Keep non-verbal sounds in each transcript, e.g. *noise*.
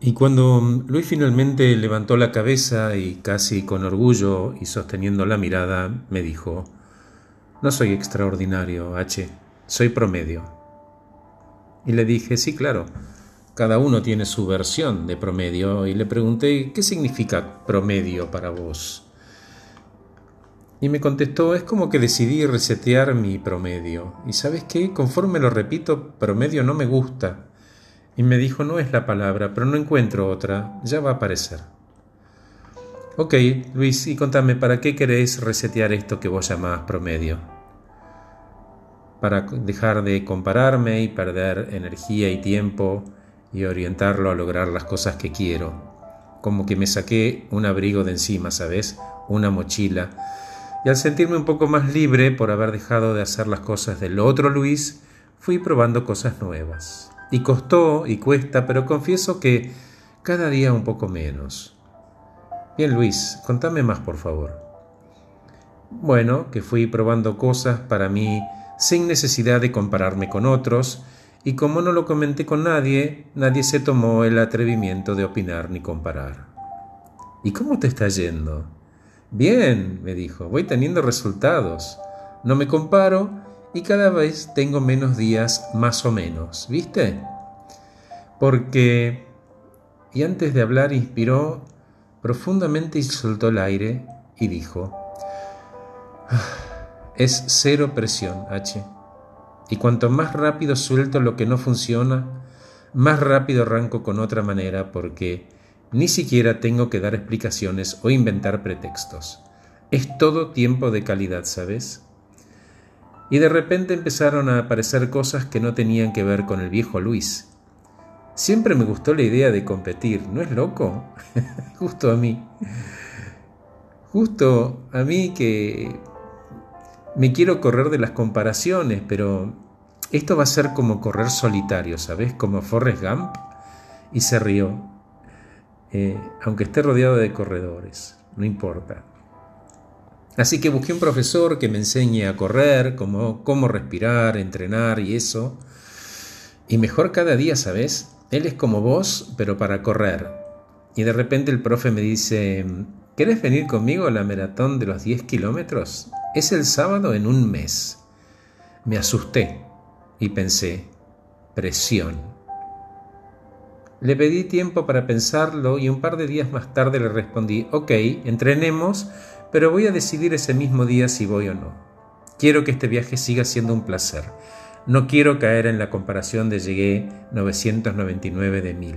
Y cuando Luis finalmente levantó la cabeza y casi con orgullo y sosteniendo la mirada, me dijo, No soy extraordinario, H, soy promedio. Y le dije, sí, claro, cada uno tiene su versión de promedio y le pregunté, ¿qué significa promedio para vos? Y me contestó, es como que decidí resetear mi promedio. Y sabes qué, conforme lo repito, promedio no me gusta. Y me dijo, no es la palabra, pero no encuentro otra, ya va a aparecer. Ok, Luis, y contame, ¿para qué queréis resetear esto que vos llamás promedio? Para dejar de compararme y perder energía y tiempo y orientarlo a lograr las cosas que quiero. Como que me saqué un abrigo de encima, ¿sabes? Una mochila. Y al sentirme un poco más libre por haber dejado de hacer las cosas del otro Luis, fui probando cosas nuevas. Y costó y cuesta, pero confieso que cada día un poco menos. Bien, Luis, contame más, por favor. Bueno, que fui probando cosas para mí sin necesidad de compararme con otros, y como no lo comenté con nadie, nadie se tomó el atrevimiento de opinar ni comparar. ¿Y cómo te está yendo? Bien, me dijo, voy teniendo resultados. No me comparo y cada vez tengo menos días más o menos, ¿viste? Porque... Y antes de hablar inspiró profundamente y soltó el aire y dijo, ah, es cero presión, H. Y cuanto más rápido suelto lo que no funciona, más rápido arranco con otra manera porque ni siquiera tengo que dar explicaciones o inventar pretextos. Es todo tiempo de calidad, ¿sabes? Y de repente empezaron a aparecer cosas que no tenían que ver con el viejo Luis. Siempre me gustó la idea de competir, ¿no es loco? *laughs* Justo a mí. Justo a mí que me quiero correr de las comparaciones, pero esto va a ser como correr solitario, ¿sabes? Como Forrest Gump. Y se rió, eh, aunque esté rodeado de corredores, no importa. Así que busqué un profesor que me enseñe a correr, cómo, cómo respirar, entrenar y eso. Y mejor cada día, ¿sabes? Él es como vos, pero para correr. Y de repente el profe me dice, ¿querés venir conmigo a la maratón de los 10 kilómetros? Es el sábado en un mes. Me asusté y pensé, presión. Le pedí tiempo para pensarlo y un par de días más tarde le respondí, ok, entrenemos, pero voy a decidir ese mismo día si voy o no. Quiero que este viaje siga siendo un placer. No quiero caer en la comparación de llegué 999 de 1000.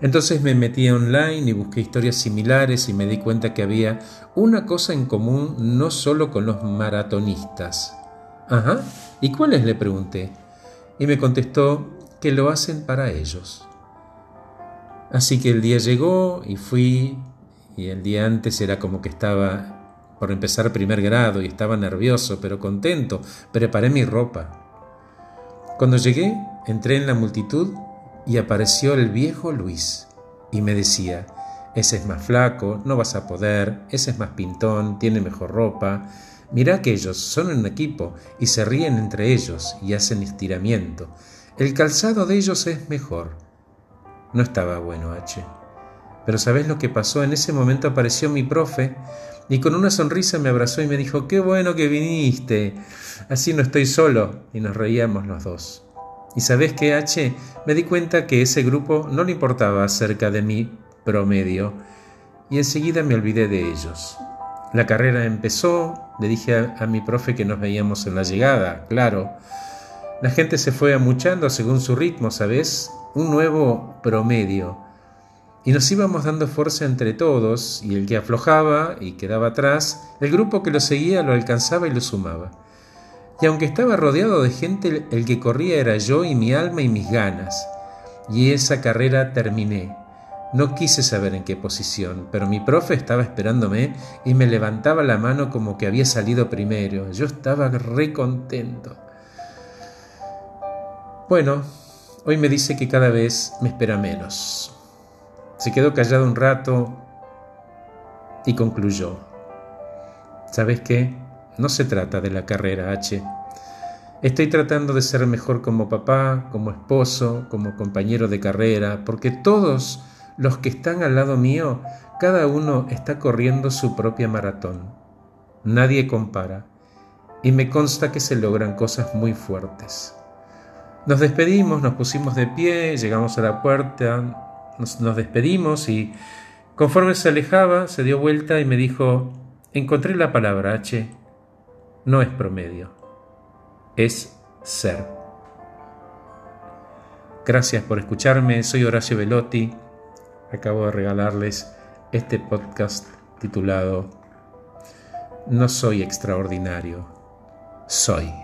Entonces me metí online y busqué historias similares y me di cuenta que había una cosa en común no solo con los maratonistas. Ajá, ¿y cuáles? le pregunté. Y me contestó que lo hacen para ellos. Así que el día llegó y fui, y el día antes era como que estaba por empezar primer grado y estaba nervioso, pero contento. Preparé mi ropa. Cuando llegué, entré en la multitud y apareció el viejo Luis y me decía, ese es más flaco, no vas a poder, ese es más pintón, tiene mejor ropa. Mira que ellos son un equipo y se ríen entre ellos y hacen estiramiento. El calzado de ellos es mejor. No estaba bueno, H. Pero ¿sabes lo que pasó? En ese momento apareció mi profe y con una sonrisa me abrazó y me dijo, qué bueno que viniste. Así no estoy solo. Y nos reíamos los dos. Y sabes qué, H, me di cuenta que ese grupo no le importaba acerca de mi promedio y enseguida me olvidé de ellos. La carrera empezó, le dije a, a, mi profe que nos veíamos en la llegada, claro. La gente se fue amuchando según su ritmo, ¿sabes? Un nuevo promedio. Y nos íbamos dando fuerza entre todos, y el que aflojaba y quedaba atrás, el grupo que lo seguía lo alcanzaba y lo sumaba y aunque estaba rodeado de gente, el que corría era yo y mi alma y mis ganas. Y esa carrera terminé. No quise saber en qué posición, pero mi profe estaba esperándome y me levantaba la mano como que había salido primero. Yo estaba re contento. Bueno, hoy me dice que cada vez me espera menos. Se quedó callado un rato y concluyó. ¿Sabes qué? No se trata de la carrera H. Estoy tratando de ser mejor como papá, como esposo, como compañero de carrera, porque todos los que están al lado mío, cada uno está corriendo su propia maratón. Nadie compara. Y me consta que se logran cosas muy fuertes. Nos despedimos, nos pusimos de pie, llegamos a la puerta, nos, despedimos y conforme se alejaba, se dio vuelta y me dijo, encontré la palabra H, no es promedio es ser. Gracias por escucharme, soy Horacio Velotti. Acabo de regalarles este podcast titulado No soy extraordinario, soy.